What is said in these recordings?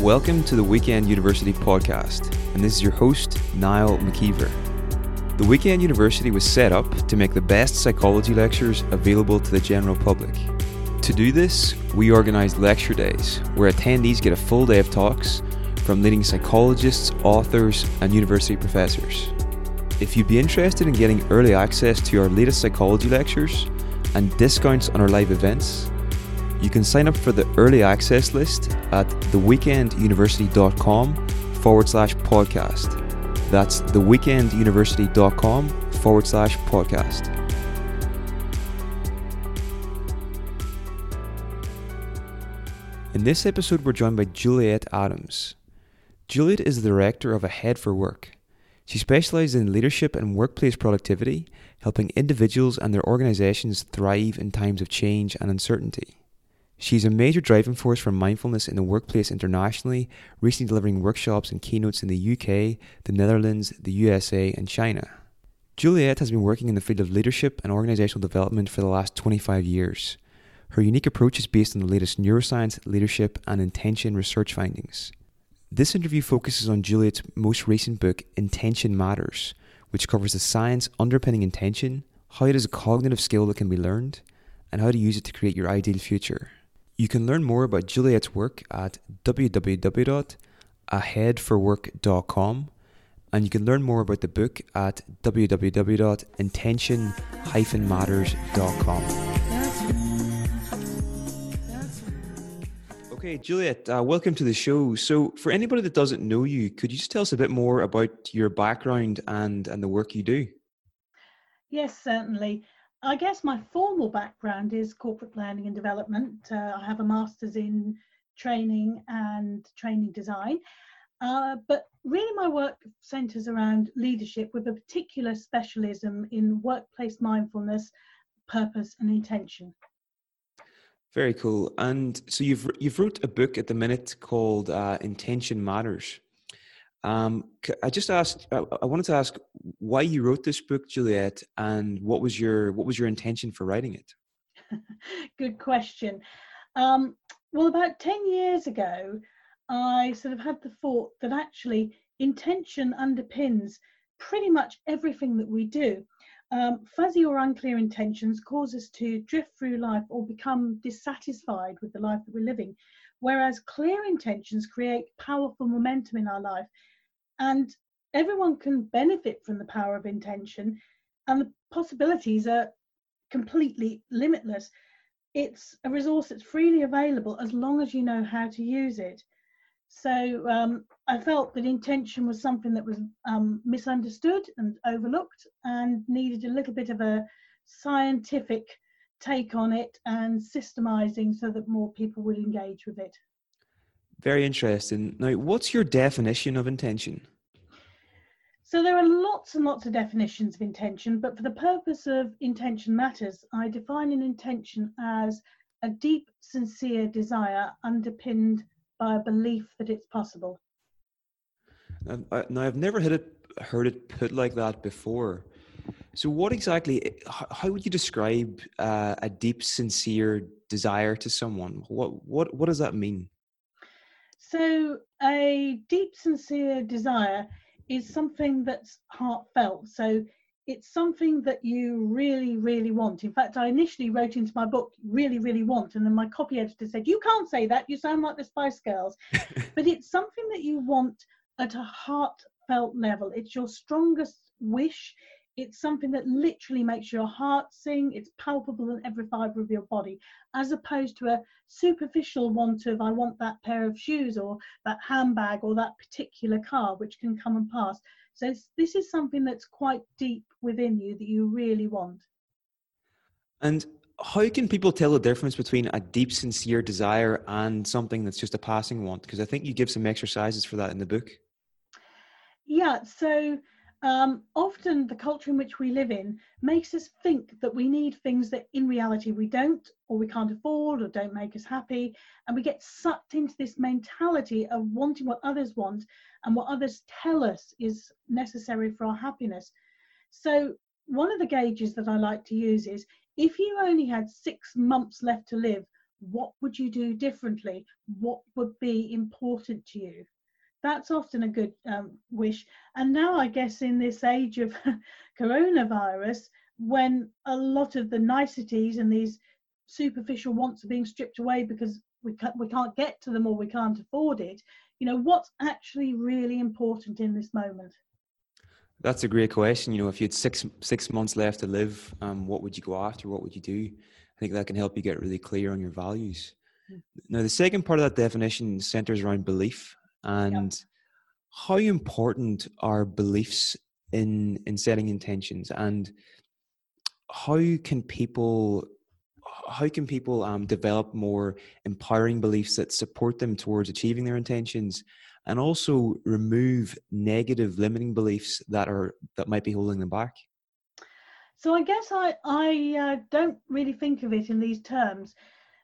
Welcome to the Weekend University podcast, and this is your host, Niall McKeever. The Weekend University was set up to make the best psychology lectures available to the general public. To do this, we organised lecture days where attendees get a full day of talks from leading psychologists, authors, and university professors. If you'd be interested in getting early access to our latest psychology lectures and discounts on our live events, you can sign up for the early access list at theweekenduniversity.com forward slash podcast. That's theweekenduniversity.com forward slash podcast. In this episode, we're joined by Juliet Adams. Juliet is the director of A Head for Work. She specializes in leadership and workplace productivity, helping individuals and their organizations thrive in times of change and uncertainty. She's a major driving force for mindfulness in the workplace internationally, recently delivering workshops and keynotes in the UK, the Netherlands, the USA, and China. Juliet has been working in the field of leadership and organizational development for the last 25 years. Her unique approach is based on the latest neuroscience, leadership, and intention research findings. This interview focuses on Juliet's most recent book, Intention Matters, which covers the science underpinning intention, how it is a cognitive skill that can be learned, and how to use it to create your ideal future. You can learn more about Juliet's work at www.aheadforwork.com and you can learn more about the book at www.intention-matters.com. Okay, Juliet, uh, welcome to the show. So, for anybody that doesn't know you, could you just tell us a bit more about your background and, and the work you do? Yes, certainly. I guess my formal background is corporate planning and development. Uh, I have a master's in training and training design. Uh, but really, my work centers around leadership with a particular specialism in workplace mindfulness, purpose, and intention. Very cool. And so you've you've wrote a book at the minute called uh, Intention Matters. Um, I just asked. I wanted to ask why you wrote this book, Juliet, and what was your what was your intention for writing it? Good question. Um, well, about ten years ago, I sort of had the thought that actually intention underpins pretty much everything that we do. Um, fuzzy or unclear intentions cause us to drift through life or become dissatisfied with the life that we're living, whereas clear intentions create powerful momentum in our life and everyone can benefit from the power of intention and the possibilities are completely limitless. It's a resource that's freely available as long as you know how to use it. So um, i felt that intention was something that was um, misunderstood and overlooked and needed a little bit of a scientific take on it and systemizing so that more people would engage with it very interesting. Now, what's your definition of intention? So there are lots and lots of definitions of intention, but for the purpose of intention matters, I define an intention as a deep, sincere desire underpinned by a belief that it's possible. Now, I've never heard it heard it put like that before. So, what exactly? How would you describe uh, a deep, sincere desire to someone? What what what does that mean? So, a deep, sincere desire is something that's heartfelt. So, it's something that you really, really want. In fact, I initially wrote into my book, really, really want. And then my copy editor said, You can't say that. You sound like the Spice Girls. but it's something that you want at a heartfelt level. It's your strongest wish it's something that literally makes your heart sing. It's palpable in every fiber of your body as opposed to a superficial want of i want that pair of shoes or that handbag or that particular car which can come and pass. So this is something that's quite deep within you that you really want. And how can people tell the difference between a deep sincere desire and something that's just a passing want? Because i think you give some exercises for that in the book. Yeah so um, often the culture in which we live in makes us think that we need things that in reality we don't or we can't afford or don't make us happy and we get sucked into this mentality of wanting what others want and what others tell us is necessary for our happiness so one of the gauges that i like to use is if you only had six months left to live what would you do differently? What would be important to you? That's often a good um, wish. And now, I guess, in this age of coronavirus, when a lot of the niceties and these superficial wants are being stripped away because we can't, we can't get to them or we can't afford it, you know, what's actually really important in this moment? That's a great question. You know, if you had six six months left to live, um, what would you go after? What would you do? I think that can help you get really clear on your values. Mm. Now, the second part of that definition centers around belief and yep. how important are beliefs in in setting intentions? And how can people how can people um, develop more empowering beliefs that support them towards achieving their intentions and also remove negative limiting beliefs that are that might be holding them back? So i guess i i uh, don't really think of it in these terms.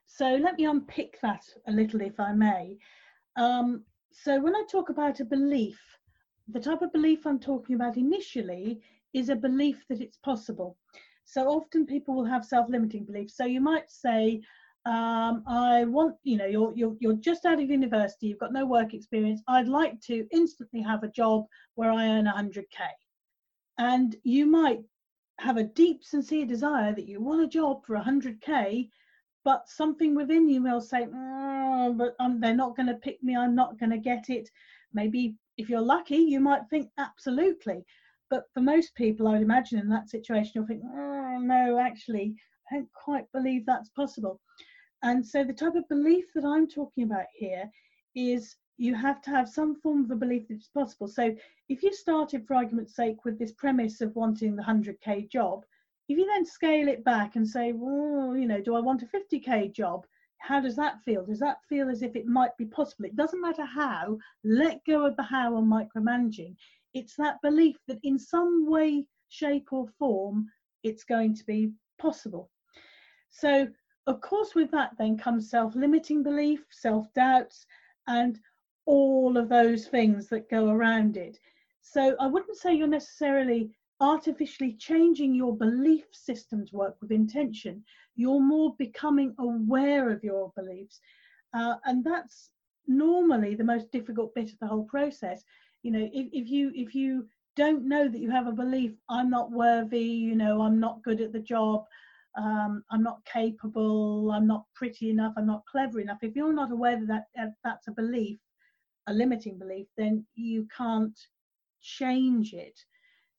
So let me unpick that a little if i may. Um, so when i talk about a belief the type of belief i'm talking about initially is a belief that it's possible so often people will have self-limiting beliefs. So you might say, um, I want, you know, you're, you're, you're just out of university, you've got no work experience. I'd like to instantly have a job where I earn 100K. And you might have a deep, sincere desire that you want a job for 100K, but something within you will say, mm, but um, they're not going to pick me, I'm not going to get it. Maybe if you're lucky, you might think, absolutely. But for most people, I would imagine in that situation, you'll think, oh, no, actually, I don't quite believe that's possible. And so the type of belief that I'm talking about here is you have to have some form of a belief that it's possible. So if you started, for argument's sake, with this premise of wanting the 100k job, if you then scale it back and say, well, you know, do I want a 50k job? How does that feel? Does that feel as if it might be possible? It doesn't matter how, let go of the how on micromanaging it's that belief that in some way, shape, or form, it's going to be possible. So, of course, with that then comes self limiting belief, self doubts, and all of those things that go around it. So, I wouldn't say you're necessarily artificially changing your belief system to work with intention. You're more becoming aware of your beliefs. Uh, and that's normally the most difficult bit of the whole process you know if, if you if you don't know that you have a belief i'm not worthy you know i'm not good at the job um, i'm not capable i'm not pretty enough i'm not clever enough if you're not aware that, that that's a belief a limiting belief then you can't change it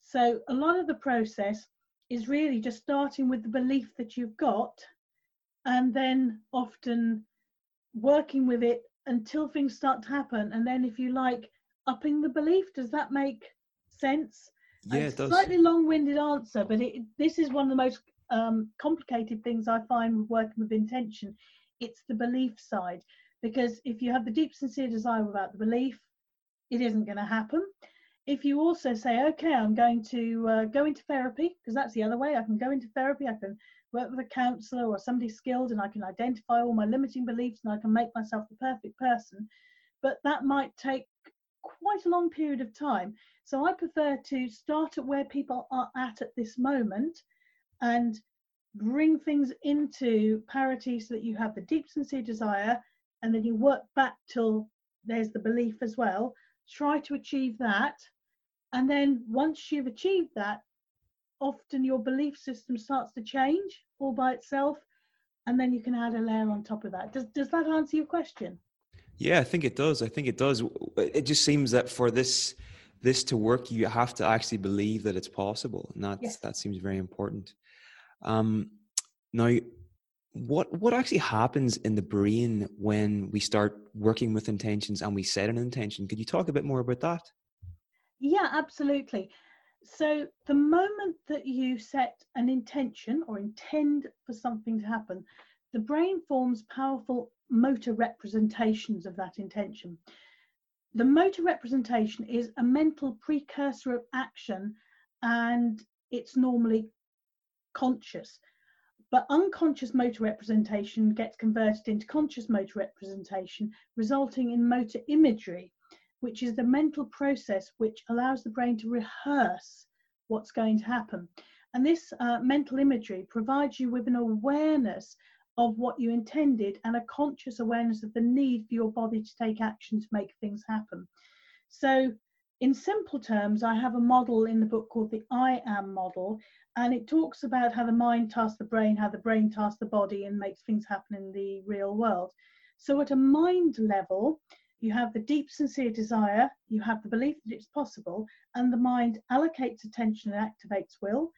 so a lot of the process is really just starting with the belief that you've got and then often working with it until things start to happen and then if you like upping the belief. Does that make sense? Yeah, it's it does. Slightly long-winded answer, but it, this is one of the most um, complicated things I find with working with intention. It's the belief side, because if you have the deep, sincere desire without the belief, it isn't going to happen. If you also say, okay, I'm going to uh, go into therapy, because that's the other way. I can go into therapy. I can work with a counselor or somebody skilled, and I can identify all my limiting beliefs, and I can make myself the perfect person. But that might take quite a long period of time. So I prefer to start at where people are at at this moment and bring things into parity so that you have the deep sincere desire and then you work back till there's the belief as well. Try to achieve that. And then once you've achieved that, often your belief system starts to change all by itself. And then you can add a layer on top of that. Does, does that answer your question? Yeah, I think it does. I think it does. It just seems that for this this to work, you have to actually believe that it's possible, and that yes. that seems very important. Um, now, what what actually happens in the brain when we start working with intentions and we set an intention? Could you talk a bit more about that? Yeah, absolutely. So the moment that you set an intention or intend for something to happen, the brain forms powerful motor representations of that intention. The motor representation is a mental precursor of action and it's normally conscious. But unconscious motor representation gets converted into conscious motor representation, resulting in motor imagery, which is the mental process which allows the brain to rehearse what's going to happen. And this uh, mental imagery provides you with an awareness of what you intended and a conscious awareness of the need for your body to take action to make things happen. So, in simple terms, I have a model in the book called the I am model, and it talks about how the mind tasks the brain, how the brain tasks the body, and makes things happen in the real world. So, at a mind level, you have the deep, sincere desire, you have the belief that it's possible, and the mind allocates attention and activates will.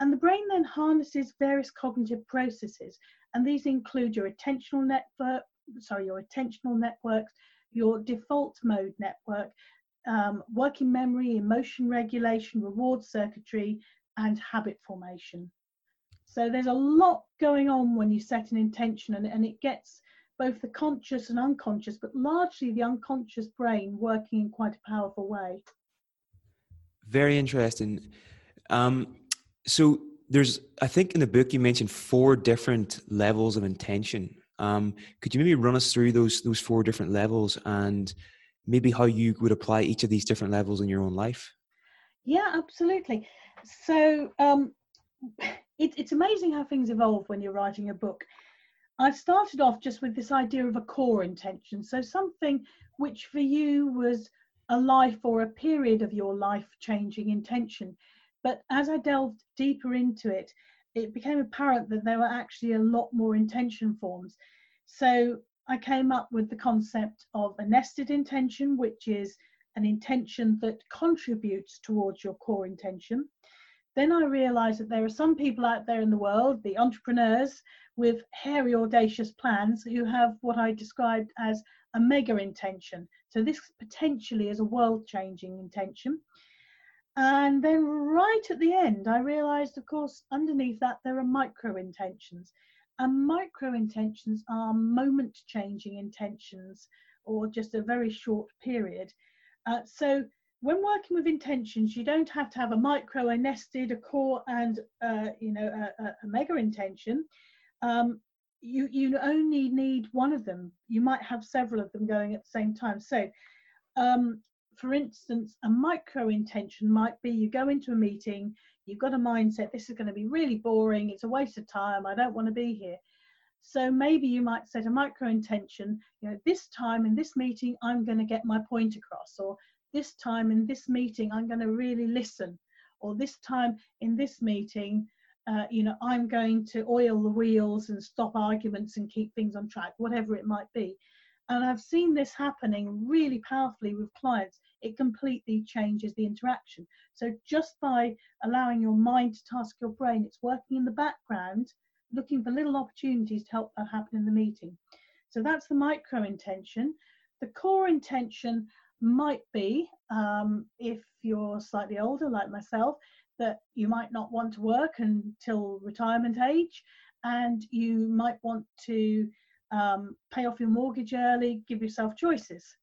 And the brain then harnesses various cognitive processes, and these include your attentional network, sorry, your attentional networks, your default mode network, um, working memory, emotion regulation, reward circuitry, and habit formation. So there's a lot going on when you set an intention, and, and it gets both the conscious and unconscious, but largely the unconscious brain working in quite a powerful way. Very interesting. Um, so there's, I think in the book you mentioned four different levels of intention. Um, could you maybe run us through those those four different levels and maybe how you would apply each of these different levels in your own life? Yeah, absolutely. So um, it, it's amazing how things evolve when you're writing a book. I started off just with this idea of a core intention. So something which for you was a life or a period of your life changing intention. But as I delved deeper into it, it became apparent that there were actually a lot more intention forms. So I came up with the concept of a nested intention, which is an intention that contributes towards your core intention. Then I realized that there are some people out there in the world, the entrepreneurs with hairy, audacious plans, who have what I described as a mega intention. So this potentially is a world changing intention. And then right at the end, I realized, of course, underneath that, there are micro intentions. And micro intentions are moment changing intentions or just a very short period. Uh, so when working with intentions, you don't have to have a micro, a nested, a core, and uh, you know a, a, mega intention. Um, you you only need one of them. You might have several of them going at the same time. So, um, for instance, a micro intention might be you go into a meeting, you've got a mindset, this is going to be really boring, it's a waste of time, I don't want to be here. So maybe you might set a micro intention, you know, this time in this meeting, I'm going to get my point across, or this time in this meeting, I'm going to really listen. Or this time in this meeting, uh, you know, I'm going to oil the wheels and stop arguments and keep things on track, whatever it might be. And I've seen this happening really powerfully with clients. It completely changes the interaction. So just by allowing your mind to task your brain, it's working in the background, looking for little opportunities to help that happen in the meeting. So that's the micro intention. The core intention, might be, um, if you're slightly older like myself, that you might not want to work until retirement age and you might want to um, pay off your mortgage early, give yourself choices.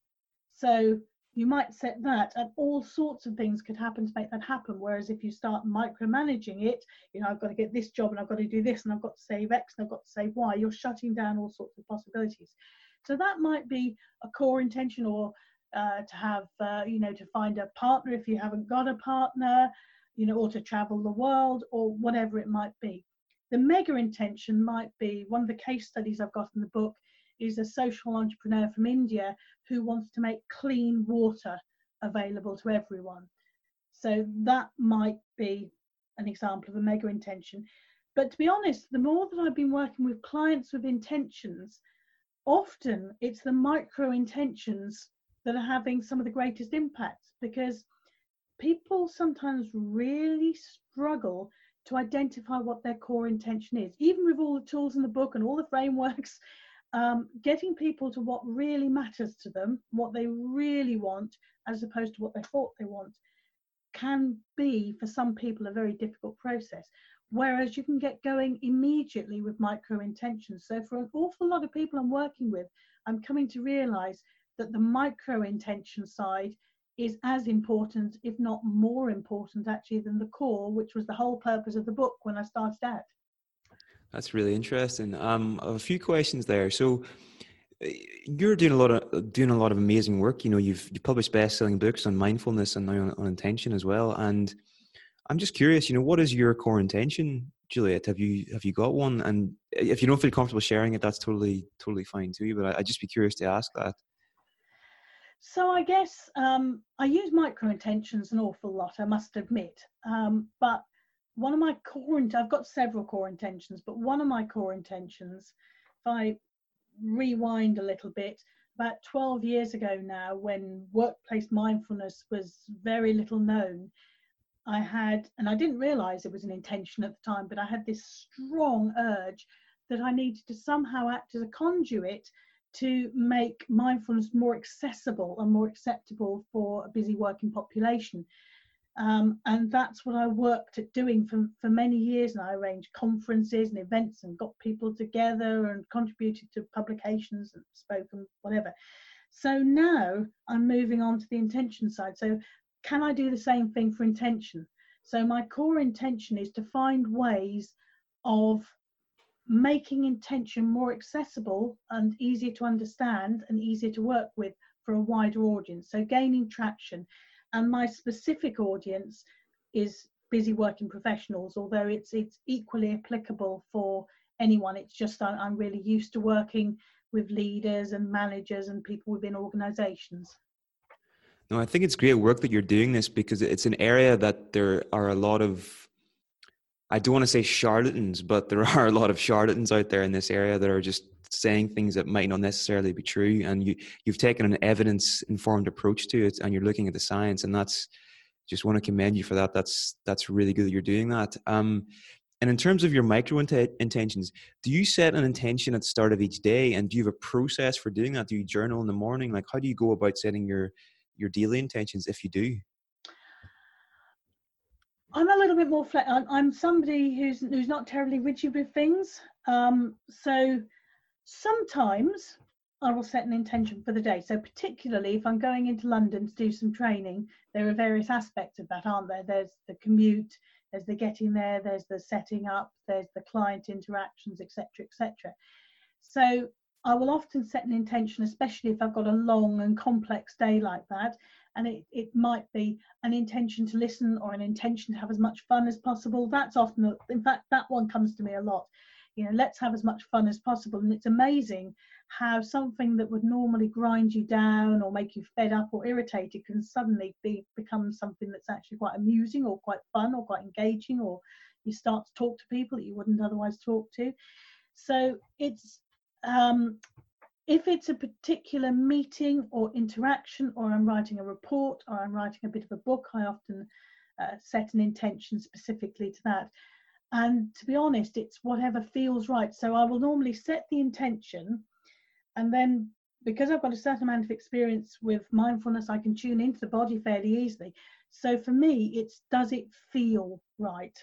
So you might set that, and all sorts of things could happen to make that happen. Whereas if you start micromanaging it, you know, I've got to get this job and I've got to do this and I've got to save X and I've got to save Y, you're shutting down all sorts of possibilities. So that might be a core intention or uh, to have, uh, you know, to find a partner if you haven't got a partner, you know, or to travel the world or whatever it might be. The mega intention might be one of the case studies I've got in the book is a social entrepreneur from India who wants to make clean water available to everyone. So that might be an example of a mega intention. But to be honest, the more that I've been working with clients with intentions, often it's the micro intentions that are having some of the greatest impacts because people sometimes really struggle to identify what their core intention is. Even with all the tools in the book and all the frameworks, um, getting people to what really matters to them, what they really want, as opposed to what they thought they want, can be for some people a very difficult process. Whereas you can get going immediately with micro intentions. So, for an awful lot of people I'm working with, I'm coming to realize that the micro intention side is as important, if not more important, actually, than the core, which was the whole purpose of the book when I started out. That's really interesting. Um, a few questions there. So, eh, you're doing a lot of doing a lot of amazing work. You know, you've you published best-selling books on mindfulness and on, on intention as well. And I'm just curious, you know, what is your core intention, Juliet? Have you have you got one? And if you don't feel comfortable sharing it, that's totally totally fine too. But I, would just be curious to ask that. So I guess um, I use micro intentions an awful lot, I must admit. Um, but one of my core, I've got several core intentions, but one of my core intentions, if I rewind a little bit, about 12 years ago now, when workplace mindfulness was very little known, I had, and I didn't realize it was an intention at the time, but I had this strong urge that I needed to somehow act as a conduit to make mindfulness more accessible and more acceptable for a busy working population. Um, and that's what I worked at doing for, for many years. And I arranged conferences and events and got people together and contributed to publications and spoken, whatever. So now I'm moving on to the intention side. So, can I do the same thing for intention? So, my core intention is to find ways of making intention more accessible and easier to understand and easier to work with for a wider audience. So, gaining traction. And my specific audience is busy working professionals although it's it's equally applicable for anyone. It's just I'm, I'm really used to working with leaders and managers and people within organizations. No i think it's great work that you're doing this because it's an area that there are a lot of i don't want to say charlatans but there are a lot of charlatans out there in this area that are just saying things that might not necessarily be true and you you've taken an evidence informed approach to it and you're looking at the science and that's just want to commend you for that. That's that's really good that you're doing that. Um and in terms of your micro intentions do you set an intention at the start of each day and do you have a process for doing that? Do you journal in the morning? Like how do you go about setting your your daily intentions if you do I'm a little bit more flex. I'm somebody who's who's not terribly rigid with things. Um, so Sometimes I will set an intention for the day. So, particularly if I'm going into London to do some training, there are various aspects of that, aren't there? There's the commute, there's the getting there, there's the setting up, there's the client interactions, etc., etc. So, I will often set an intention, especially if I've got a long and complex day like that. And it, it might be an intention to listen or an intention to have as much fun as possible. That's often, in fact, that one comes to me a lot. You know let's have as much fun as possible. And it's amazing how something that would normally grind you down or make you fed up or irritated can suddenly be become something that's actually quite amusing or quite fun or quite engaging or you start to talk to people that you wouldn't otherwise talk to. So it's um, if it's a particular meeting or interaction or i'm writing a report or i'm writing a bit of a book i often uh, set an intention specifically to that. And to be honest it's whatever feels right. So i will normally set the intention and then because i've got a certain amount of experience with mindfulness i can tune into the body fairly easily. So for me it's does it feel right?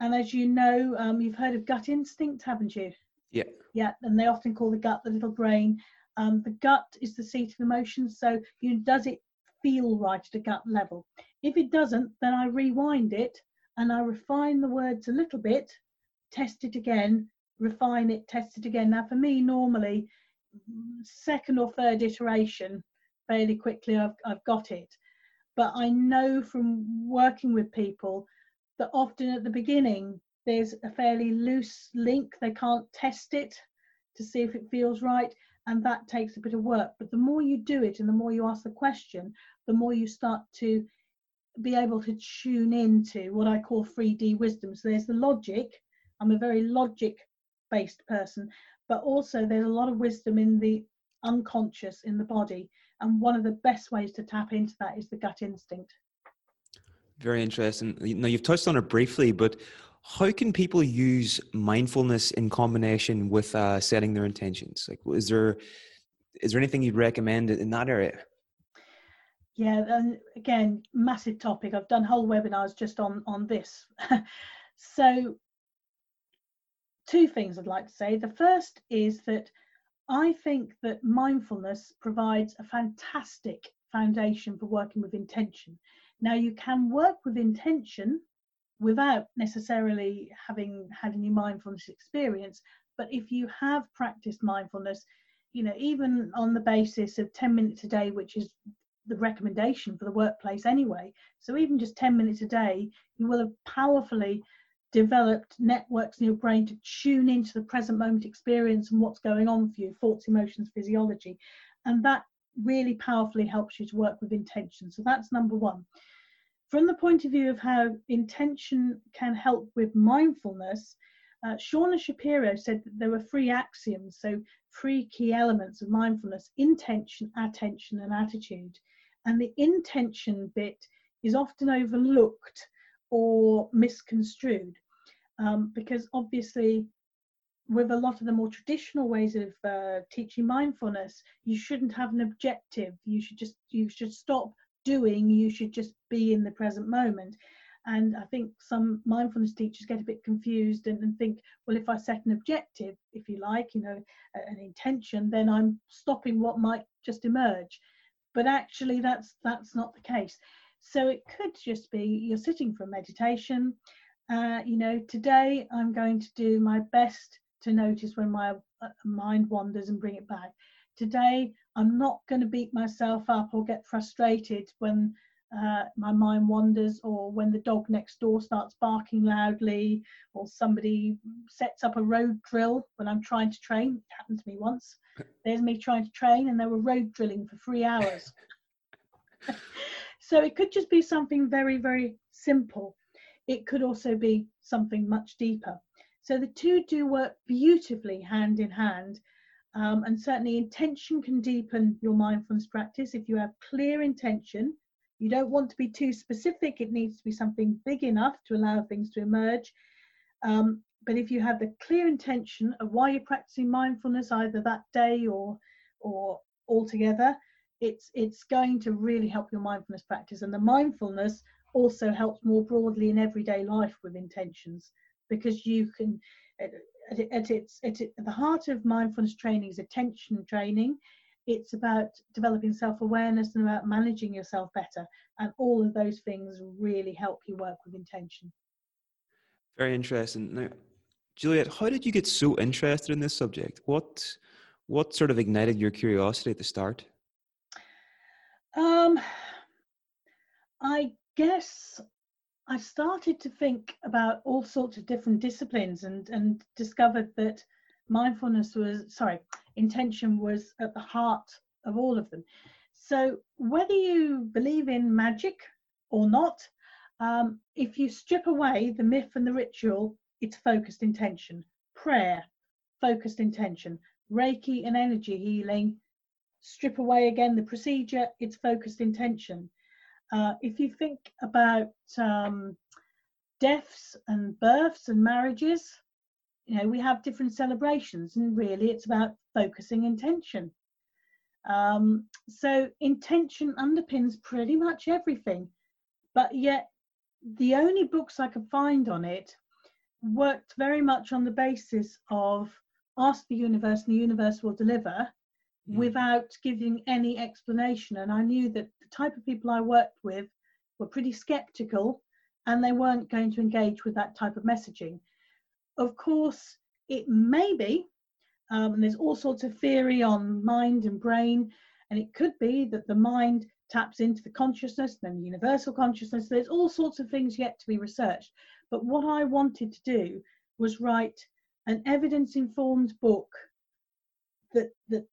And as you know um, you've heard of gut instinct haven't you yeah yeah and they often call the gut the little brain um, the gut is the seat of emotions so you does it feel right at a gut level if it doesn't then i rewind it and I refine the words a little bit, test it again, refine it, test it again. Now, for me, normally, second or third iteration, fairly quickly, I've, I've got it. But I know from working with people that often at the beginning, there's a fairly loose link. They can't test it to see if it feels right. And that takes a bit of work. But the more you do it and the more you ask the question, the more you start to be able to tune into what I call 3D wisdom. So there's the logic. I'm a very logic based person, but also there's a lot of wisdom in the unconscious in the body. And one of the best ways to tap into that is the gut instinct. Very interesting. Now, you've touched on it briefly, but how can people use mindfulness in combination with uh, setting their intentions? Like, is there is there anything you'd recommend in that area? Yeah, and again, massive topic. I've done whole webinars just on on this. so, two things I'd like to say. The first is that I think that mindfulness provides a fantastic foundation for working with intention. Now, you can work with intention without necessarily having had any mindfulness experience, but if you have practiced mindfulness, you know, even on the basis of 10 minutes a day, which is the recommendation for the workplace anyway. So even just 10 minutes a day, you will have powerfully developed networks in your brain to tune into the present moment experience and what's going on for you, thoughts, emotions, physiology. And that really powerfully helps you to work with intention. So that's number one. From the point of view of how intention can help with mindfulness, uh, Shauna Shapiro said that there were three axioms, so three key elements of mindfulness intention, attention, and attitude. And the intention bit is often overlooked or misconstrued um, because obviously with a lot of the more traditional ways of uh, teaching mindfulness you shouldn't have an objective you should just you should stop doing you should just be in the present moment. And i think some mindfulness teachers get a bit confused and, and think well if i set an objective if you like you know an intention then i'm stopping what might just emerge. But actually that's that's not the case. So it could just be you're sitting for meditation. Uh, you know today i'm going to do my best to notice when my uh, mind wanders and bring it back. Today, I'm not going to beat myself up or get frustrated when uh, my mind wanders or when the dog next door starts barking loudly or somebody sets up a road drill when I'm trying to train. It happened to me once. There's me trying to train and they were road drilling for three hours. so it could just be something very, very simple. It could also be something much deeper. So the two do work beautifully hand in hand. Um, and certainly intention can deepen your mindfulness practice. If you have clear intention, you don't want to be too specific. It needs to be something big enough to allow things to emerge. Um, but if you have the clear intention of why you're practicing mindfulness, either that day or or altogether, it's it's going to really help your mindfulness practice. And the mindfulness also helps more broadly in everyday life with intentions because you can at, at, its at, at the heart of mindfulness training is attention training. It's about developing self-awareness and about managing yourself better and all of those things really help you work with intention. Very interesting. Now juliet how did you get so interested in this subject? What what sort of ignited your curiosity at the start? Um i guess I started to think about all sorts of different disciplines and, and discovered that mindfulness was, sorry, intention was at the heart of all of them. So, whether you believe in magic or not, um, if you strip away the myth and the ritual, it's focused intention. Prayer, focused intention. Reiki and energy healing, strip away again the procedure, it's focused intention. Uh, if you think about um, deaths and births and marriages, you know, we have different celebrations, and really it's about focusing intention. Um, so, intention underpins pretty much everything, but yet the only books I could find on it worked very much on the basis of ask the universe and the universe will deliver mm. without giving any explanation. And I knew that the type of people I worked with were pretty skeptical and they weren't going to engage with that type of messaging. Of course, it may be, um, and there's all sorts of theory on mind and brain, and it could be that the mind taps into the consciousness, then the universal consciousness. There's all sorts of things yet to be researched. But what I wanted to do was write an evidence informed book that, that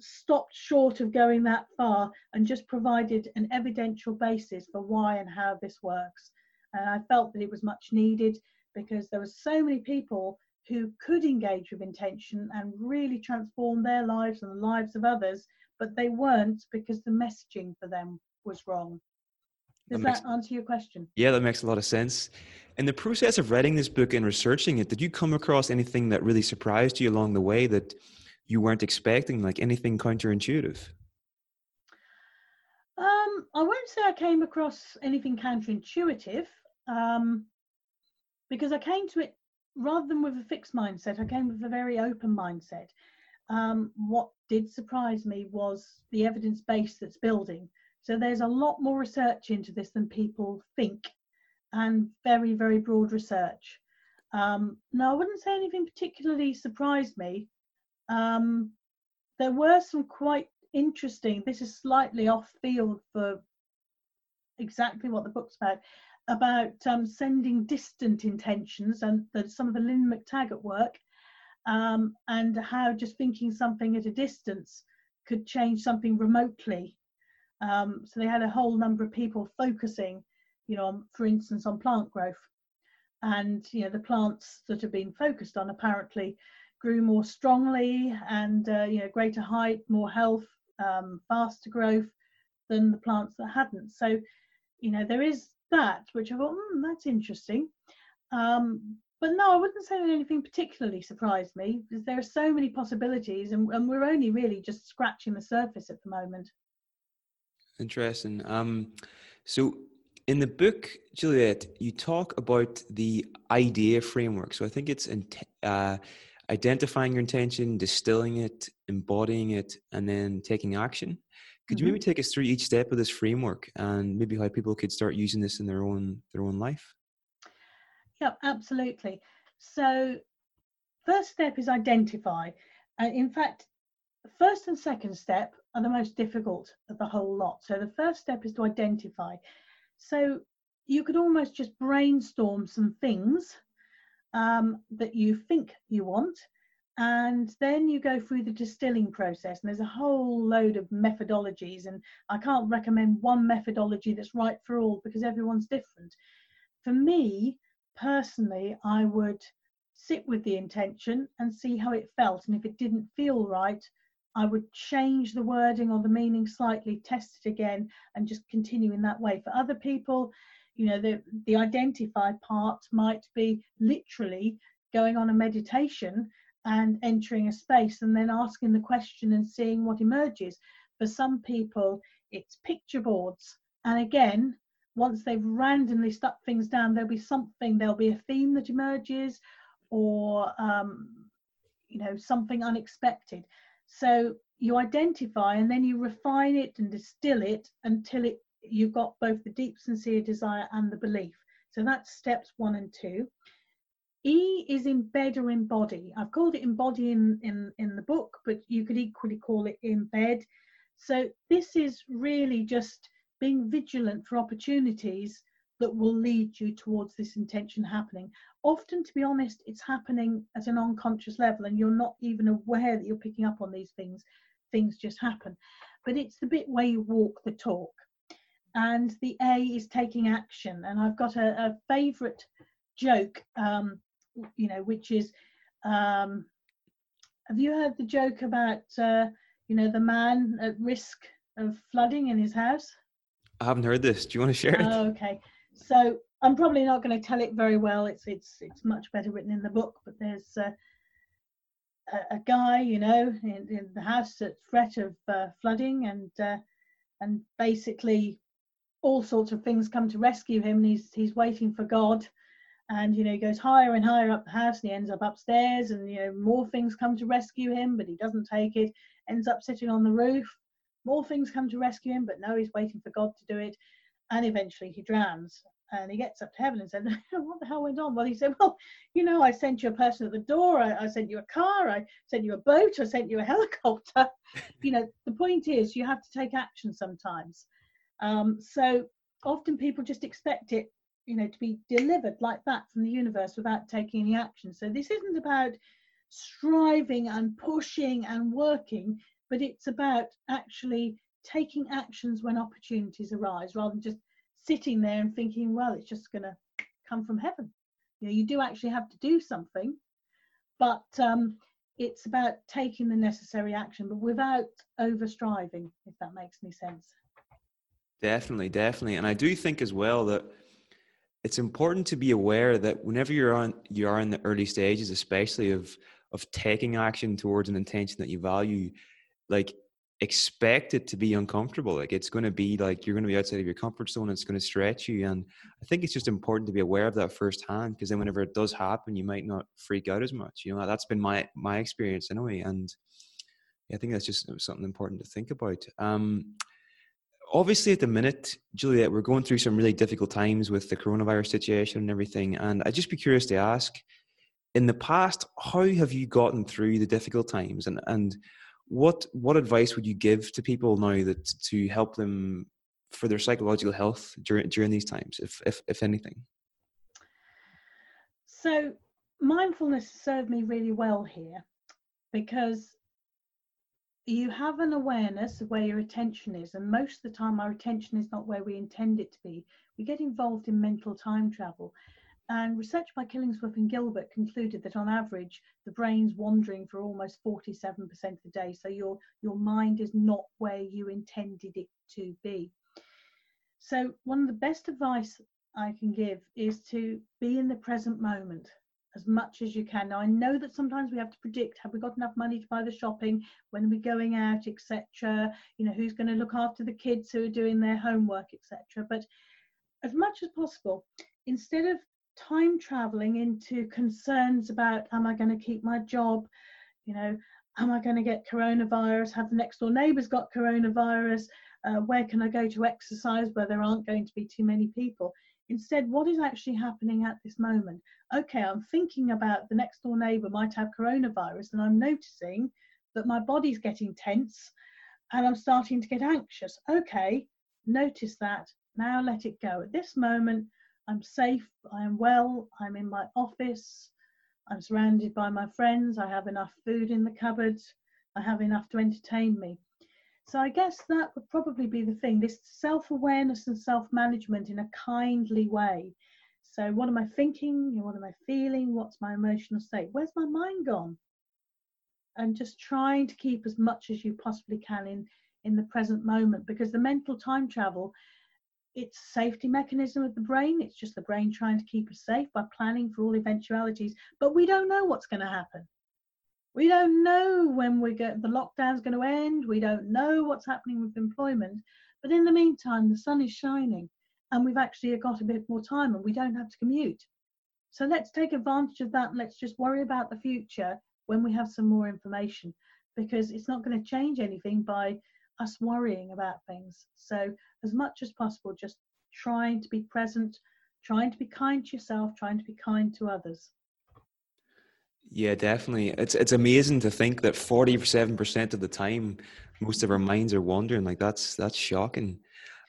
stopped short of going that far and just provided an evidential basis for why and how this works. And I felt that it was much needed because there were so many people who could engage with intention and really transform their lives and the lives of others, but they weren't because the messaging for them was wrong. Does that, makes, that answer your question? Yeah, that makes a lot of sense. In the process of writing this book and researching it, did you come across anything that really surprised you along the way that you weren't expecting, like anything counterintuitive? Um, I won't say I came across anything counterintuitive um, because I came to it rather than with a fixed mindset, I came with a very open mindset. Um, what did surprise me was the evidence base that's building. So there's a lot more research into this than people think, and very, very broad research. Um, now, I wouldn't say anything particularly surprised me um, there were some quite interesting. This is slightly off field for exactly what the book's about about um, sending distant intentions and the, some of the Lynne McTaggart work um, and how just thinking something at a distance could change something remotely. Um, so they had a whole number of people focusing, you know, on, for instance, on plant growth. And, you know, the plants that have been focused on apparently grew more strongly and, uh, you know, greater height, more health, um, faster growth than the plants that hadn't. So, you know, there is that, which I thought, hmm, that's interesting. Um, but no, I wouldn't say that anything particularly surprised me because there are so many possibilities, and, and we're only really just scratching the surface at the moment. Interesting. Um, so in the book, Juliet, you talk about the IDEA framework. So I think it's in, uh, identifying your intention, distilling it, embodying it, and then taking action. Could you maybe mm-hmm. take us through each step of this framework and maybe how people could start using this in their own their own life? Yeah, absolutely. So, first step is identify. Uh, in fact, first and second step are the most difficult of the whole lot. So, the first step is to identify. So, you could almost just brainstorm some things um, that you think you want and then you go through the distilling process and there's a whole load of methodologies and i can't recommend one methodology that's right for all because everyone's different. For me personally i would sit with the intention and see how it felt and if it didn't feel right i would change the wording or the meaning slightly test it again and just continue in that way. For other people you know the the identified part might be literally going on a meditation and entering a space and then asking the question and seeing what emerges. For some people, it's picture boards. And again, once they've randomly stuck things down, there'll be something, there'll be a theme that emerges or, um, you know, something unexpected. So you identify and then you refine it and distill it until it you've got both the deep sincere desire and the belief. So that's steps one and two. E is embed or embody. I've called it embody in, in, in the book, but you could equally call it embed. So this is really just being vigilant for opportunities that will lead you towards this intention happening. Often, to be honest, it's happening at an unconscious level and you're not even aware that you're picking up on these things. Things just happen. But it's the bit where you walk the talk. And the A is taking action. And I've got a, a favorite joke um, you know, which is, um, have you heard the joke about, uh, you know, the man at risk of flooding in his house? I haven't heard this. Do you want to share it? Oh, okay. So I'm probably not going to tell it very well. It's it's it's much better written in the book. But there's uh, a, a, guy, you know, in, in, the house at threat of uh, flooding, and uh, and basically all sorts of things come to rescue him. And he's he's waiting for God. And you know he goes higher and higher up the house and he ends up upstairs and you know more things come to rescue him but he doesn't take it. Ends up sitting on the roof. More things come to rescue him but no he's waiting for god to do it. And eventually he drowns and he gets up to heaven and said what the hell went on? Well he said well you know i sent you a person at the door. I, I sent you a car. I sent you a boat. I sent you a helicopter. You know the point is you have to take action sometimes um, so often people just expect it you know to be delivered like that from the universe without taking any action. So this isn't about striving and pushing and working but it's about actually taking actions when opportunities arise rather than just sitting there and thinking well it's just going to come from heaven. You know you do actually have to do something but um, it's about taking the necessary action but without over striving if that makes any sense definitely definitely. And i do think as well that it's important to be aware that whenever you're on you are in the early stages especially of of taking action towards an intention that you value like expect it to be uncomfortable. Like it's going to be like you're going to be outside of your comfort zone it's going to stretch you. And i think it's just important to be aware of that firsthand because then whenever it does happen you might not freak out as much. You know that's been my my experience anyway. And i think that's just something important to think about. Um obviously at the minute juliet we're going through some really difficult times with the coronavirus situation and everything and i'd just be curious to ask in the past how have you gotten through the difficult times and and what what advice would you give to people now that to help them for their psychological health during during these times, if if if anything? So mindfulness served me really well here because you have an awareness of where your attention is, and most of the time, our attention is not where we intend it to be. We get involved in mental time travel. And research by Killingsworth and Gilbert concluded that on average, the brain's wandering for almost 47% of the day. So your, your mind is not where you intended it to be. So, one of the best advice I can give is to be in the present moment as much as you can. Now, I know that sometimes we have to predict have we got enough money to buy the shopping, when are we going out, etc. You know, who's going to look after the kids who are doing their homework, etc. But as much as possible, instead of time traveling into concerns about am I going to keep my job, you know, am I going to get coronavirus? Have the next door neighbours got coronavirus? Uh, where can I go to exercise where there aren't going to be too many people? Instead, what is actually happening at this moment? Okay, I'm thinking about the next door neighbour might have coronavirus, and I'm noticing that my body's getting tense and I'm starting to get anxious. Okay, notice that. Now let it go. At this moment, I'm safe, I am well, I'm in my office, I'm surrounded by my friends, I have enough food in the cupboard, I have enough to entertain me. So I guess that would probably be the thing this self awareness and self management in a kindly way. So, what am I thinking? What am I feeling? What's my emotional state? Where's my mind gone? And just trying to keep as much as you possibly can in, in the present moment because the mental time travel it's safety mechanism of the brain it's just the brain trying to keep us safe by planning for all eventualities but we don't know what's going to happen we don't know when we get the lockdown's going to end. We don't know what's happening with employment. But in the meantime, the sun is shining and we've actually got a bit more time and we don't have to commute. So let's take advantage of that and let's just worry about the future when we have some more information because it's not going to change anything by us worrying about things. So, as much as possible, just trying to be present, trying to be kind to yourself, trying to be kind to others. Yeah, definitely. It's it's amazing to think that forty seven percent of the time, most of our minds are wandering. Like that's that's shocking.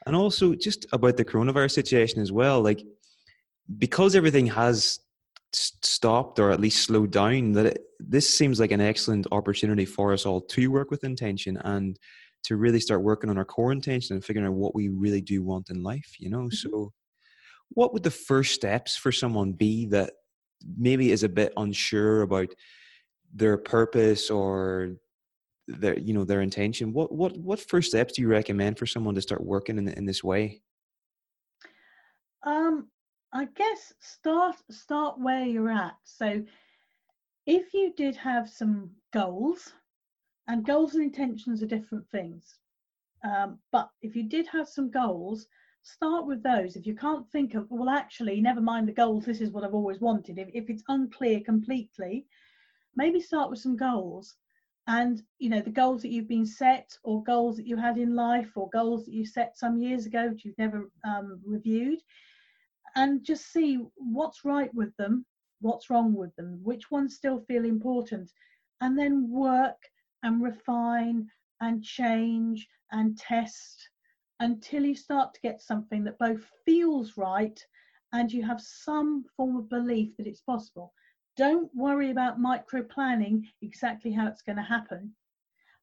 And also just about the coronavirus situation as well. Like because everything has stopped or at least slowed down, that it, this seems like an excellent opportunity for us all to work with intention and to really start working on our core intention and figuring out what we really do want in life. You know, mm-hmm. so what would the first steps for someone be that maybe is a bit unsure about their purpose or their you know their intention what what what first steps do you recommend for someone to start working in, in this way? Um i guess start start where you're at. So if you did have some goals and goals and intentions are different things um, but if you did have some goals start with those. If you can't think of, well, actually, never mind the goals, this is what I've always wanted. If, if it's unclear completely, maybe start with some goals. And, you know, the goals that you've been set, or goals that you had in life, or goals that you set some years ago, that you've never um, reviewed, and just see what's right with them, what's wrong with them, which ones still feel important, and then work and refine and change and test until you start to get something that both feels right and you have some form of belief that it's possible. Don't worry about micro planning exactly how it's going to happen,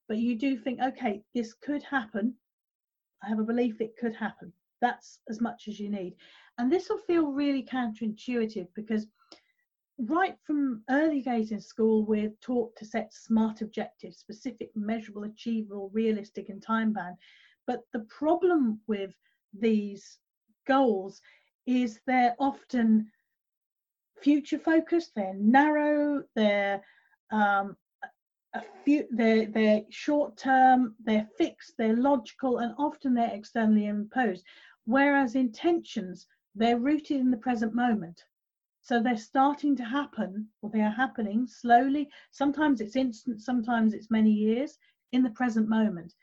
but you do think, okay, this could happen. I have a belief it could happen. That's as much as you need. And this will feel really counterintuitive because right from early days in school, we're taught to set smart objectives, specific, measurable, achievable, realistic, and time bound. But the problem with these goals is they're often future focused, they're narrow, they're um, a few, they're, they're short term, they're fixed, they're logical, and often they're externally imposed. Whereas intentions, they're rooted in the present moment. So they're starting to happen, or they are happening slowly. Sometimes it's instant, sometimes it's many years in the present moment.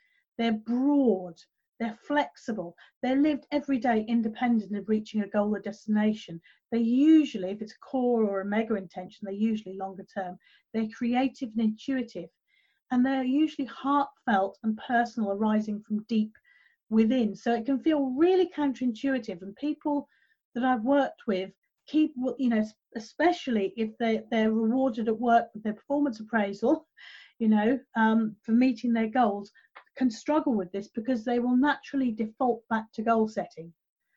They're broad, they're flexible, they're lived every day independent of reaching a goal or destination. They usually, if it's a core or a mega intention, they're usually longer term. They're creative and intuitive. and they're usually heartfelt and personal, arising from deep within. So it can feel really counterintuitive, and people that I've worked with keep, you know, especially if they they're rewarded at work with their performance appraisal, you know, um, for meeting their goals, can struggle with this because they will naturally default back to goal setting.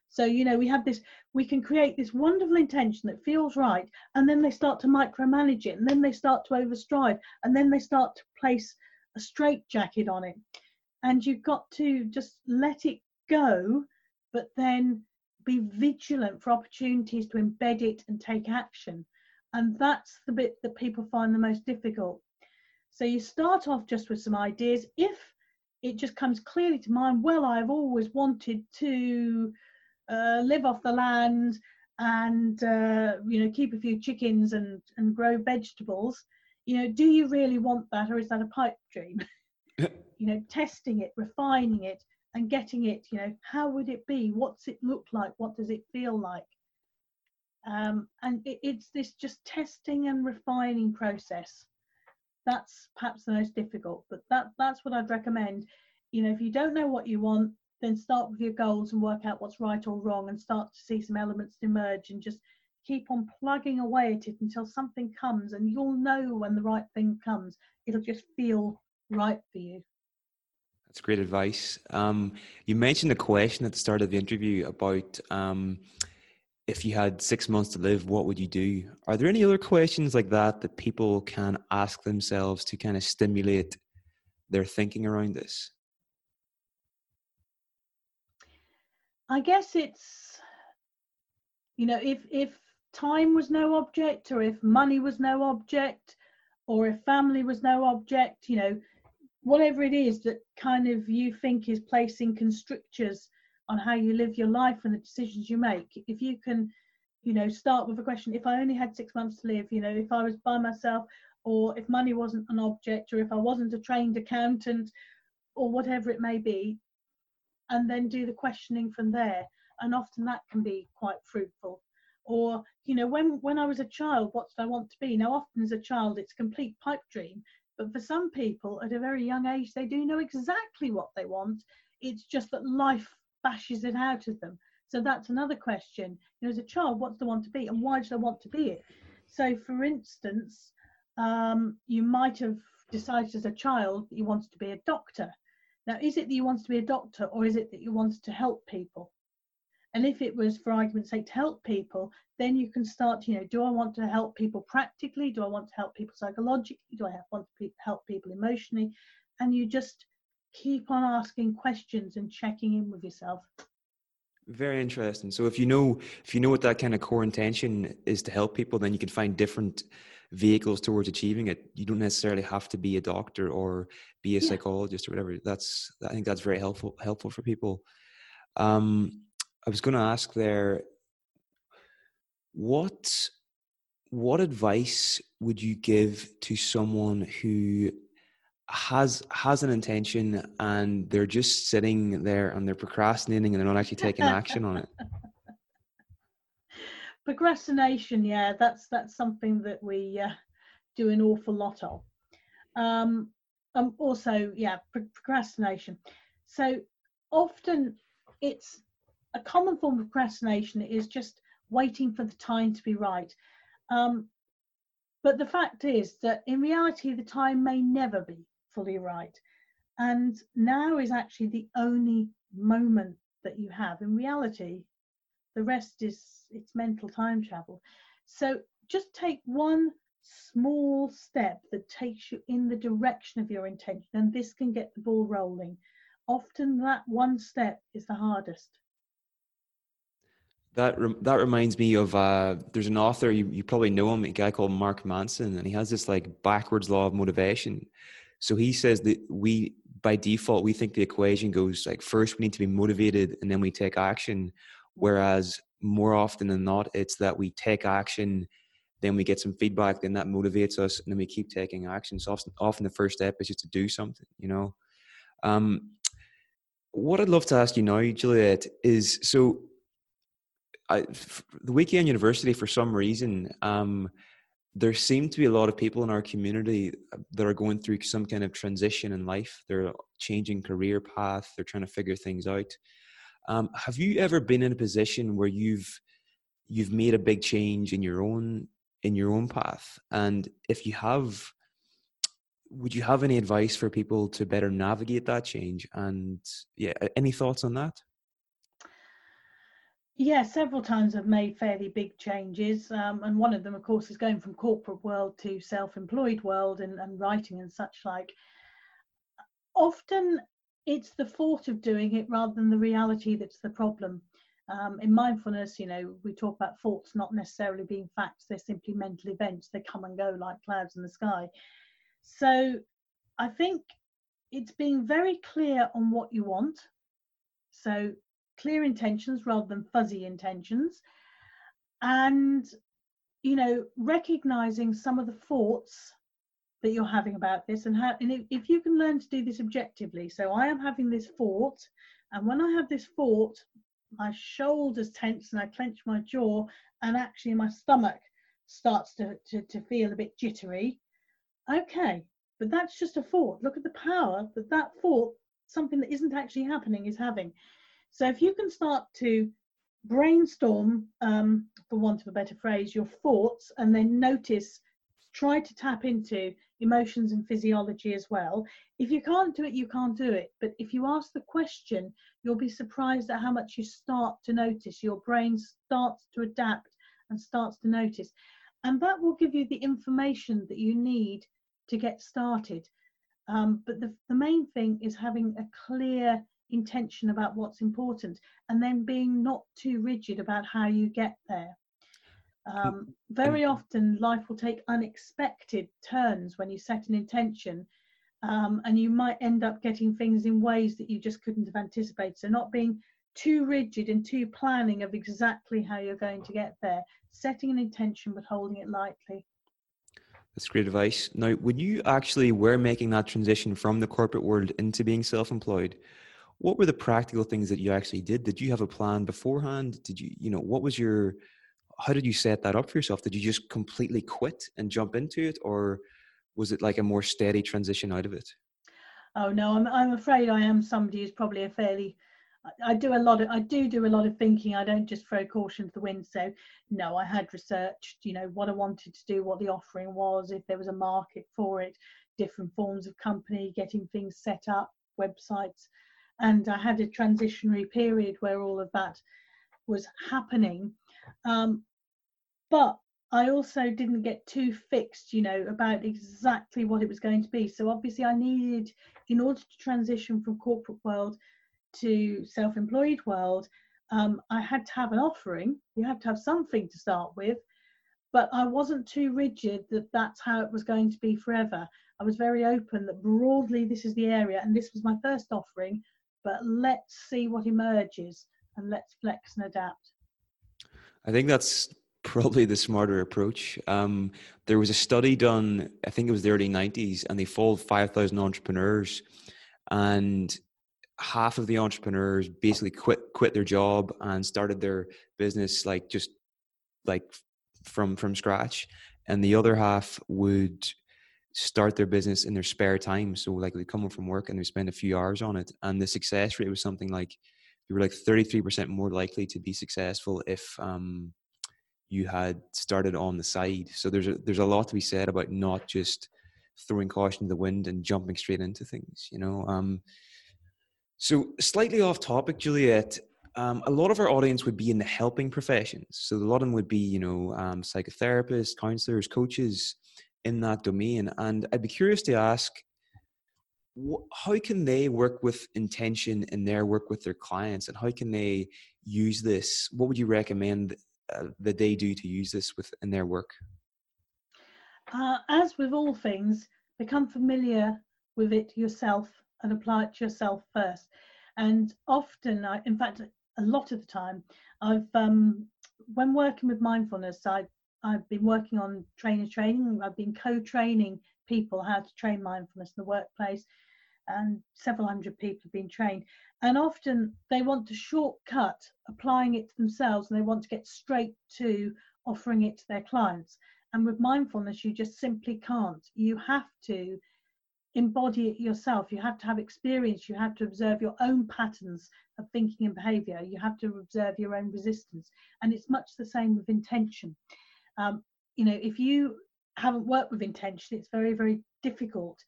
So, you know, we have this, we can create this wonderful intention that feels right, and then they start to micromanage it, and then they start to overstrive, and then they start to place a straitjacket on it. And you've got to just let it go, but then be vigilant for opportunities to embed it and take action. And that's the bit that people find the most difficult. So you start off just with some ideas. If it just comes clearly to mind, well, I've always wanted to uh, live off the land and uh, you know keep a few chickens and and grow vegetables. You know do you really want that or is that a pipe dream? You know testing it refining it and getting it you know how would it be? What's it look like? What does it feel like? Um, and it, it's this just testing and refining process that's perhaps the most difficult but that that's what i'd recommend. You know if you don't know what you want then start with your goals and work out what's right or wrong and start to see some elements emerge and just keep on plugging away at it until something comes and you'll know when the right thing comes. It'll just feel right for you. That's great advice. Um, you mentioned a question at the start of the interview about um, if you had six months to live what would you do? Are there any other questions like that that people can ask themselves to kind of stimulate their thinking around this? I guess it's, you know, if if time was no object, or if money was no object, or if family was no object, you know, whatever it is that kind of you think is placing constrictors on how you live your life and the decisions you make. If you can, you know, start with a question: if I only had six months to live, you know, if I was by myself, or if money wasn't an object, or if I wasn't a trained accountant, or whatever it may be, and then do the questioning from there. And often that can be quite fruitful. Or you know when when i was a child what did i want to be? Now often as a child it's a complete pipe dream. But for some people at a very young age they do know exactly what they want. It's just that life bashes it out of them so that's another question you know as a child what do I want to be and why do I want to be it so for instance um, you might have decided as a child that you wanted to be a doctor now, is it that you wanted to be a doctor or is it that you wanted to help people? And if it was, for argument's sake, to help people, then you can start, you know, do I want to help people practically? Do I want to help people psychologically? Do I want to help people emotionally? And you just keep on asking questions and checking in with yourself. Very interesting. So if you know if you know what that kind of core intention is to help people, then you can find different vehicles towards achieving it. You don't necessarily have to be a doctor or be a yeah. psychologist or whatever. That's I think that's very helpful helpful for people. Um, I was going to ask there, what what advice would you give to someone who has has an intention and they're just sitting there and they're procrastinating and they're not actually taking action on it? procrastination yeah that's that's something that we uh, do an awful lot of. Um, um also yeah procrastination. So often it's a common form of procrastination is just waiting for the time to be right. Um, but the fact is that in reality the time may never be fully right. And now is actually the only moment that you have. In reality the rest is it's mental time travel. So just take one small step that takes you in the direction of your intention and this can get the ball rolling. Often that one step is the hardest. That that reminds me of uh, there's an author you, you probably know him a guy called Mark Manson and he has this like backwards law of motivation so he says that we by default we think the equation goes like first we need to be motivated and then we take action Whereas more often than not, it's that we take action, then we get some feedback, then that motivates us, and then we keep taking action. So often, often the first step is just to do something, you know. Um, what I'd love to ask you now, Juliet, is so I, the weekend university for some reason um, there seem to be a lot of people in our community that are going through some kind of transition in life. They're changing career path. They're trying to figure things out. Um, have you ever been in a position where you've you've made a big change in your own in your own path? And if you have, would you have any advice for people to better navigate that change? And yeah, any thoughts on that? Yeah, several times I've made fairly big changes, um, and one of them, of course, is going from corporate world to self-employed world and, and writing and such like. Often, it's the thought of doing it rather than the reality that's the problem. Um, in mindfulness, you know, we talk about thoughts not necessarily being facts; they're simply mental events. They come and go like clouds in the sky. So, I think it's being very clear on what you want. So clear intentions rather than fuzzy intentions. And you know recognizing some of the thoughts that you're having about this and how and if, you can learn to do this objectively. So i am having this thought and when i have this thought my shoulders tense and i clench my jaw and actually my stomach starts to, to, to feel a bit jittery. Okay but that's just a thought. Look at the power that that thought something that isn't actually happening is having so if you can start to brainstorm, um, for want of a better phrase, your thoughts and then notice, try to tap into emotions and physiology as well. If you can't do it, you can't do it. But if you ask the question, you'll be surprised at how much you start to notice. Your brain starts to adapt and starts to notice. And that will give you the information that you need to get started. Um, but the, the main thing is having a clear intention about what's important and then being not too rigid about how you get there. Um, very often life will take unexpected turns when you set an intention um, and you might end up getting things in ways that you just couldn't have anticipated. So not being too rigid and too planning of exactly how you're going to get there setting an intention but holding it lightly. That's great advice. Now when you actually were making that transition from the corporate world into being self-employed what were the practical things that you actually did did you have a plan beforehand did you you know what was your how did you set that up for yourself did you just completely quit and jump into it or was it like a more steady transition out of it oh no i'm, I'm afraid i am somebody who's probably a fairly I do a lot of I do do a lot of thinking. I don't just throw caution to the wind. So no, I had researched, you know, what I wanted to do, what the offering was, if there was a market for it, different forms of company, getting things set up, websites and I had a transitionary period where all of that was happening. Um, but I also didn't get too fixed, you know, about exactly what it was going to be. So obviously, I needed, in order to transition from corporate world to self-employed world, um, I had to have an offering. You had to have something to start with, but I wasn't too rigid that that's how it was going to be forever. I was very open that broadly this is the area, and this was my first offering but let's see what emerges and let's flex and adapt. I think that's probably the smarter approach. Um, there was a study done, I think it was the early 90s, and they followed 5,000 entrepreneurs, and half of the entrepreneurs basically quit quit their job and started their business like just like from from scratch and the other half would start their business in their spare time. So like they come home from work and they spend a few hours on it. And the success rate was something like you were like 33% more likely to be successful if um, you had started on the side. So there's a, there's a lot to be said about not just throwing caution to the wind and jumping straight into things, you know? Um, so slightly off topic, Juliet, um, a lot of our audience would be in the helping professions. So a lot of them would be, you know, um, psychotherapists, counselors, coaches in that domain. And I'd be curious to ask, how can they work with intention in their work with their clients, and how can they use this? What would you recommend uh, that they do to use this with in their work? Uh, as with all things, become familiar with it yourself and apply it to yourself first. And often, I, in fact, a lot of the time, I've um, when working with mindfulness, I I've been working on trainer training. I've been co-training people how to train mindfulness in the workplace, and several hundred people have been trained. And often they want to shortcut applying it to themselves, and they want to get straight to offering it to their clients. And with mindfulness, you just simply can't. You have to embody it yourself. You have to have experience. You have to observe your own patterns of thinking and behavior. You have to observe your own resistance. And it's much the same with intention. Um, you know, if you haven't worked with intention, it's very, very difficult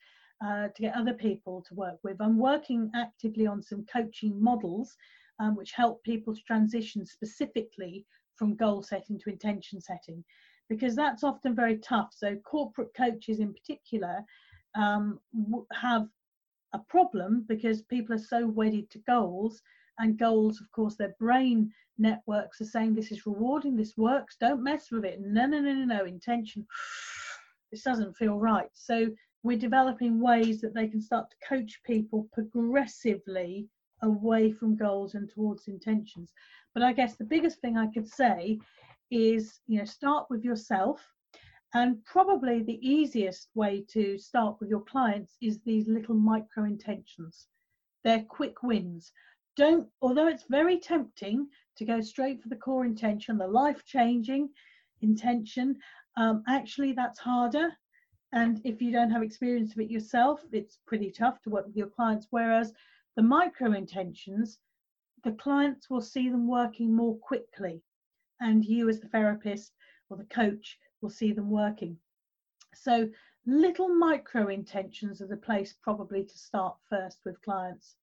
uh, to get other people to work with. I'm working actively on some coaching models um, which help people to transition specifically from goal setting to intention setting because that's often very tough. So, corporate coaches in particular um, have a problem because people are so wedded to goals and goals of course their brain networks are saying this is rewarding this works don't mess with it. No no no no no intention. This doesn't feel right. So we're developing ways that they can start to coach people progressively away from goals and towards intentions. But i guess the biggest thing i could say is you know start with yourself. And probably the easiest way to start with your clients is these little micro intentions. They're quick wins don't although it's very tempting to go straight for the core intention the life changing intention um, actually that's harder and if you don't have experience of it yourself, it's pretty tough to work with your clients. Whereas the micro intentions, the clients will see them working more quickly. And you, as the therapist or the coach, will see them working. So, little micro intentions are the place probably to start first with clients.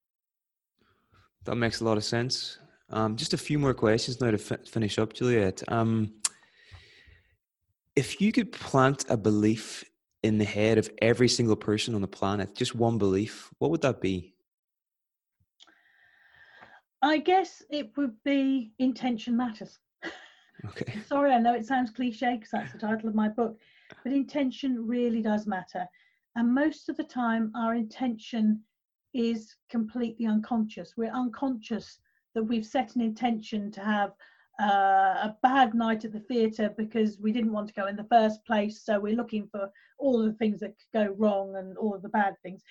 That makes a lot of sense. Um, just a few more questions now to f- finish up, Juliet. Um, if you could plant a belief in the head of every single person on the planet, just one belief, what would that be? I guess it would be intention matters. Okay. Sorry, I know it sounds cliche because that's the title of my book, but intention really does matter. And most of the time, our intention is completely unconscious. We're unconscious that we've set an intention to have uh, a bad night at the theatre because we didn't want to go in the first place. So we're looking for all the things that could go wrong and all of the bad things.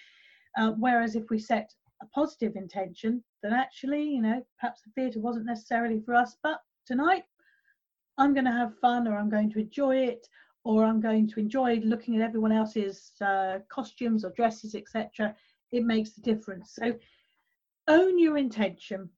Uh, whereas if we set a positive intention, then actually, you know, perhaps the theatre wasn't necessarily for us, but tonight I'm going to have fun or I'm going to enjoy it or I'm going to enjoy looking at everyone else's uh, costumes or dresses, etc. It makes a difference. So own your intention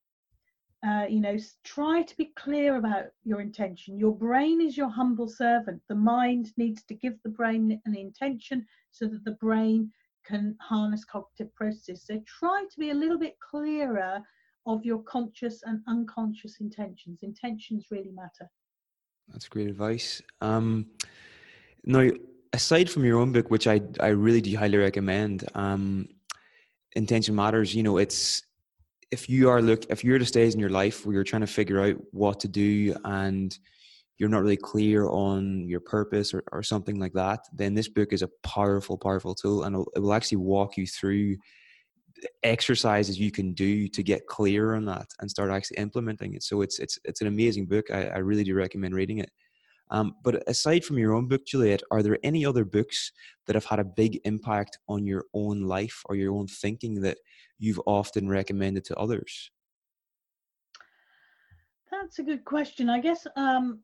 uh, you know, try to be clear about your intention. Your brain is your humble servant. The mind needs to give the brain an intention so that the brain can harness cognitive processes. So try to be a little bit clearer of your conscious and unconscious intentions. Intentions really matter. That's great advice. Um, now, aside from your own book, which I I really do highly recommend, um, Intention Matters. You know, it's if you are look if you're at a stage in your life where you're trying to figure out what to do and you're not really clear on your purpose or, or something like that then this book is a powerful powerful tool and it will actually walk you through exercises you can do to get clear on that and start actually implementing it so it's it's it's an amazing book i, I really do recommend reading it um, but aside from your own book, Juliet, are there any other books that have had a big impact on your own life or your own thinking that you've often recommended to others? That's a good question. I guess, um,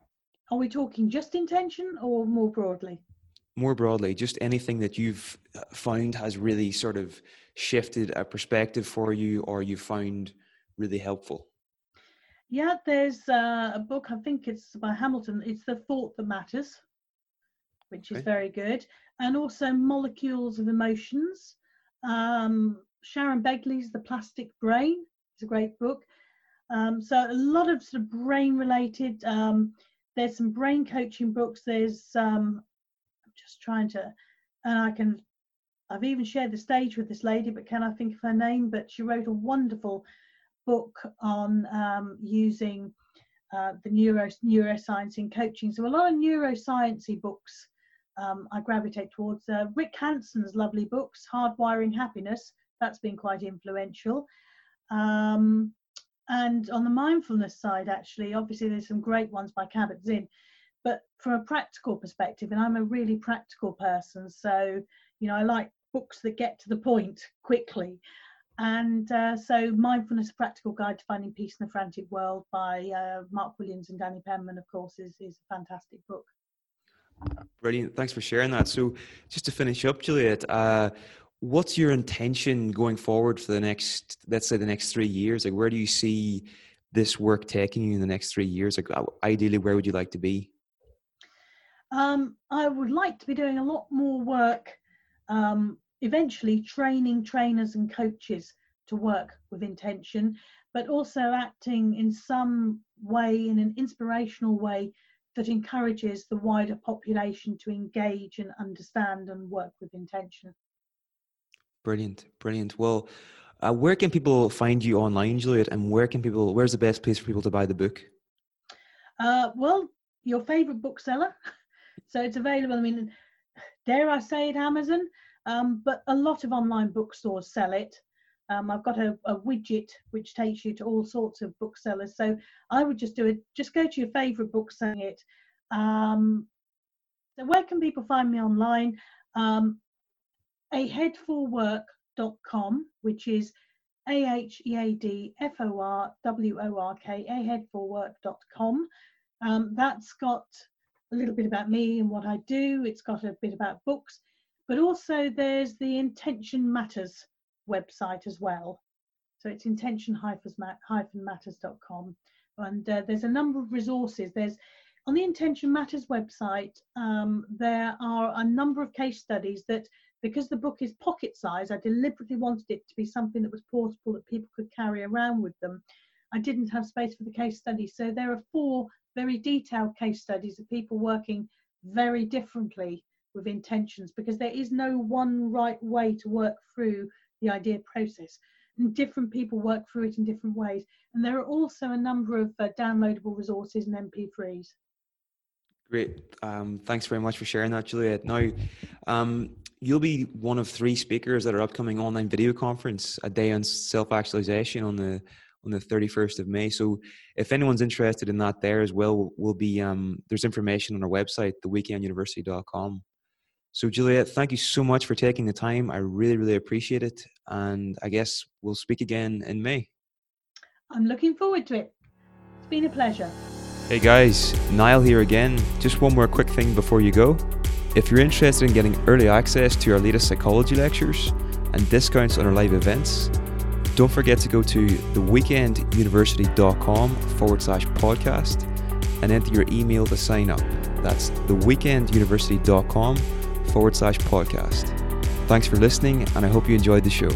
are we talking just intention or more broadly? More broadly, just anything that you've uh, found has really sort of shifted a perspective for you or you found really helpful. Yeah, there's uh, a book, I think it's by Hamilton, it's The Thought That Matters, which is very good. And also Molecules of Emotions. Um, Sharon Begley's The Plastic Brain is a great book. Um, so a lot of sort of brain related. Um, there's some brain coaching books. There's um, I'm just trying to, and I can. I've even shared the stage with this lady, but can I think of her name? But she wrote a wonderful book on um, using uh, the neuro neuroscience in coaching. So a lot of neurosciencey books um, I gravitate towards. Uh, Rick Hanson's lovely books, Hardwiring Happiness, that's been quite influential. Um, and on the mindfulness side, actually, obviously there's some great ones by Kabat-Zinn, but from a practical perspective, and I'm a really practical person, so you know I like books that get to the point quickly. And uh, so, Mindfulness: A Practical Guide to Finding Peace in the Frantic World by uh, Mark Williams and Danny Penman, of course, is is a fantastic book. Brilliant. Thanks for sharing that. So, just to finish up, Juliet, uh, what's your intention going forward for the next, let's say, the next three years? Like, where do you see this work taking you in the next three years? Like, ideally, where would you like to be? Um, I would like to be doing a lot more work, um, eventually training trainers and coaches to work with intention, but also acting in some way, in an inspirational way, that encourages the wider population to engage and understand and work with intention. Brilliant, brilliant. Well, uh, where can people find you online, Juliet, and where can people? Where's the best place for people to buy the book? Uh, well, your favourite bookseller. so it's available. I mean, dare I say it, Amazon, um, but a lot of online bookstores sell it. Um, I've got a, a, widget which takes you to all sorts of booksellers. So I would just do it. Just go to your favourite bookseller. It. Um, so where can people find me online? Um, aheadforwork.com, which is A H E A D F O R W O R K, aheadforwork.com. Um, that's got a little bit about me and what I do. It's got a bit about books, but also there's the Intention Matters website as well. So it's intention-matters.com. And uh, there's a number of resources. There's on the Intention Matters website, um, there are a number of case studies that, because the book is pocket size, I deliberately wanted it to be something that was portable that people could carry around with them. I didn't have space for the case studies. So there are four very detailed case studies of people working very differently with intentions because there is no one right way to work through the IDEA process. And different people work through it in different ways. And there are also a number of uh, downloadable resources and MP3s. Great. Um, thanks very much for sharing that, Juliet. Now, um, you'll be one of three speakers at our upcoming online video conference, a day on self-actualization on the on the 31st of May. So if anyone's interested in that there as well, we'll be um, there's information on our website, theweekenduniversity.com. So, Juliet, thank you so much for taking the time. I really, really appreciate it. And I guess we'll speak again in May. I'm looking forward to it. It's been a pleasure. Hey guys, Niall here again. Just one more quick thing before you go. If you're interested in getting early access to our latest psychology lectures and discounts on our live events, don't forget to go to theweekenduniversity.com forward slash podcast and enter your email to sign up. That's theweekenduniversity.com forward slash podcast. Thanks for listening, and I hope you enjoyed the show.